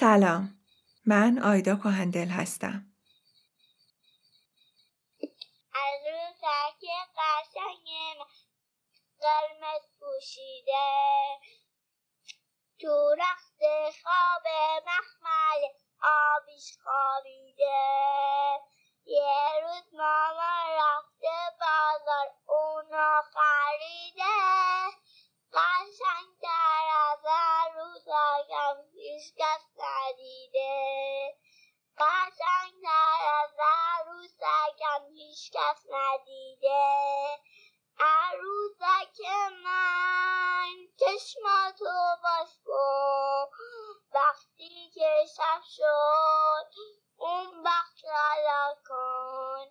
سلام. من آیدا کهندل هستم. از روزک قشنگ قرمز پوشیده. تو رخت خواب مخمل آبیش خوابیده. یه روز ماما رفته بازار اونا خریده. قشنگتر از عروسکم هیچ کس ندیده قشنگتر از عروسکم هیچ کس ندیده. عروسک من چشماتو باز کن وقتی که شب شد اون بخت را کن.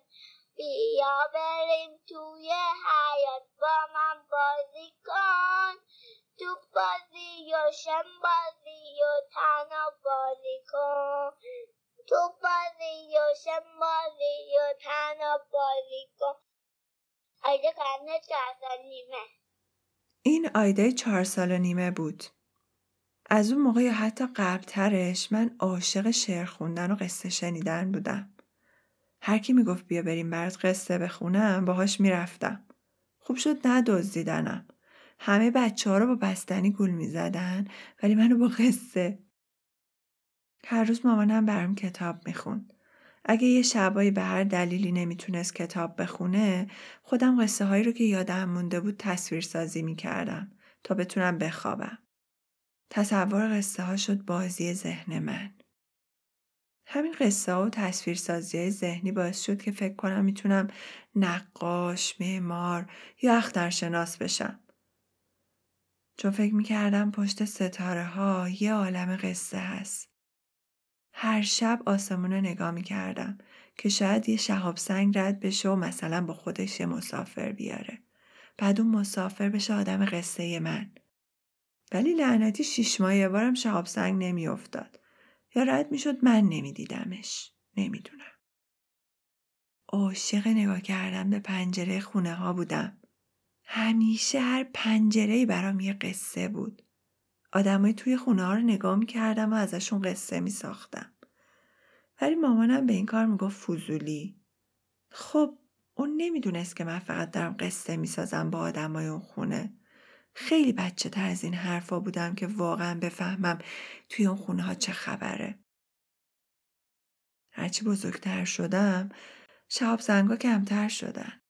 بیا بریم توی حیات با من بازی کن. تو بازی و شم بازی و تنها بازی کن. تو بازی و شم بازی و تنها بازی کن. آیده کنه چهار سال نیمه. این آیده چهار سال نیمه بود. از اون موقع یا حتی قبلترش من عاشق شعر خوندن و قصه شنیدن بودم. هر کی می‌گفت بیا بریم برات قصه بخونم باهاش می‌رفتم. خوب شد ندزدیدنم. همه بچه ها رو با بستنی گول می‌زدن ولی منو با قصه. هر روز مامانم برام کتاب می‌خوند. اگه یه شبایی به هر دلیلی نمی‌تونست کتاب بخونه خودم قصه هایی رو که یادم مونده بود تصویر سازی می‌کردم تا بتونم بخوابم. تصور قصه ها شد بازی ذهن من. همین قصه ها و تصویرسازی های ذهنی باعث شد که فکر کنم می‌تونم نقاش، معمار یا اخترشناس بشم. چون فکر می‌کردم پشت ستاره ها یه عالم قصه هست. هر شب آسمون رو نگاه می‌کردم که شاید یه شهاب سنگ رد بشه و مثلا با خودش یه مسافر بیاره. بعد اون مسافر بشه آدم قصه من. ولی لعنتی شیش ماه یه بارم شهاب سنگ نمیافتاد. یا رد می‌شد من نمیدیدمش نمی‌دونم عاشق نگاه کردم به پنجره خونه ها بودم همیشه هر پنجره برام یه قصه بود. آدمای توی خونه ها رو نگاه می‌کردم و ازشون قصه میساختم. ولی مامانم به این کار می‌گفت فضولی. خب اون نمی‌دونست که من فقط دارم قصه می‌سازم با آدمای اون خونه. خیلی بچه تر از این حرفا بودم که واقعا بفهمم توی اون خونه ها چه خبره. هرچی بزرگتر شدم شهاب زنگا کمتر شدن.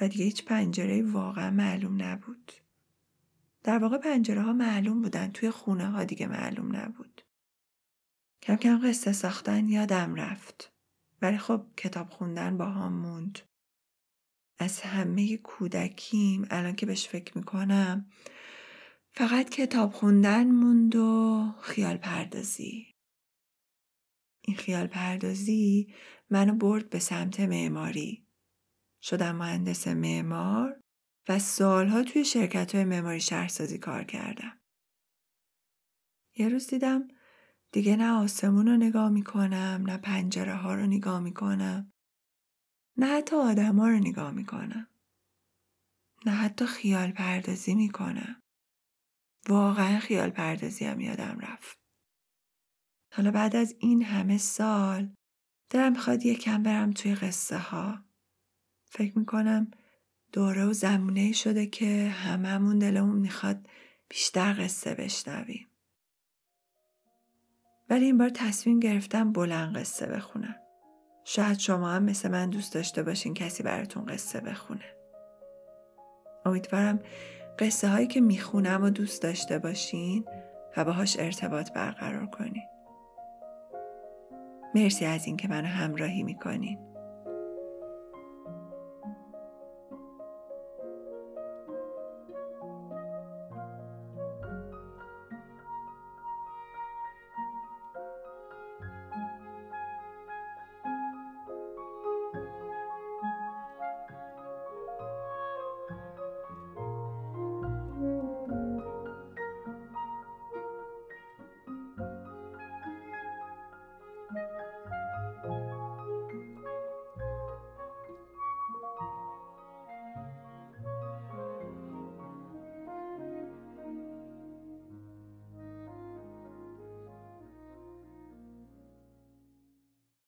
و دیگه هیچ پنجره واقعا معلوم نبود. در واقع پنجره ها معلوم بودن توی خونه ها دیگه معلوم نبود. کم کم قصه ساختن یادم رفت. ولی خب کتاب خوندن با هم موند. از همه کودکیم الان که بهش فکر می‌کنم فقط کتاب خوندن موند و خیال پردازی این خیال پردازی منو برد به سمت معماری شدم مهندس معمار و سالها توی شرکت های معماری شهرسازی کار کردم یه روز دیدم دیگه نه آسمون رو نگاه می‌کنم نه پنجره ها رو نگاه می‌کنم نه حتی آدم ها رو نگاه می‌کنم. نه حتی خیال پردازی می‌کنم. واقعا خیال پردازی هم یادم رفت. حالا بعد از این همه سال دلم می‌خواد یکم برم توی قصه ها. فکر می‌کنم دوره و زمونه شده که هممون دلمون می‌خواد بیشتر قصه بشنویم. ولی این بار تصمیم گرفتم بلند قصه بخونم. شاید شما هم مثل من دوست داشته باشین کسی براتون قصه بخونه. امیدوارم قصه هایی که می‌خونم و دوست داشته باشین و باهاش ارتباط برقرار کنین. مرسی از اینکه منو همراهی می‌کنین.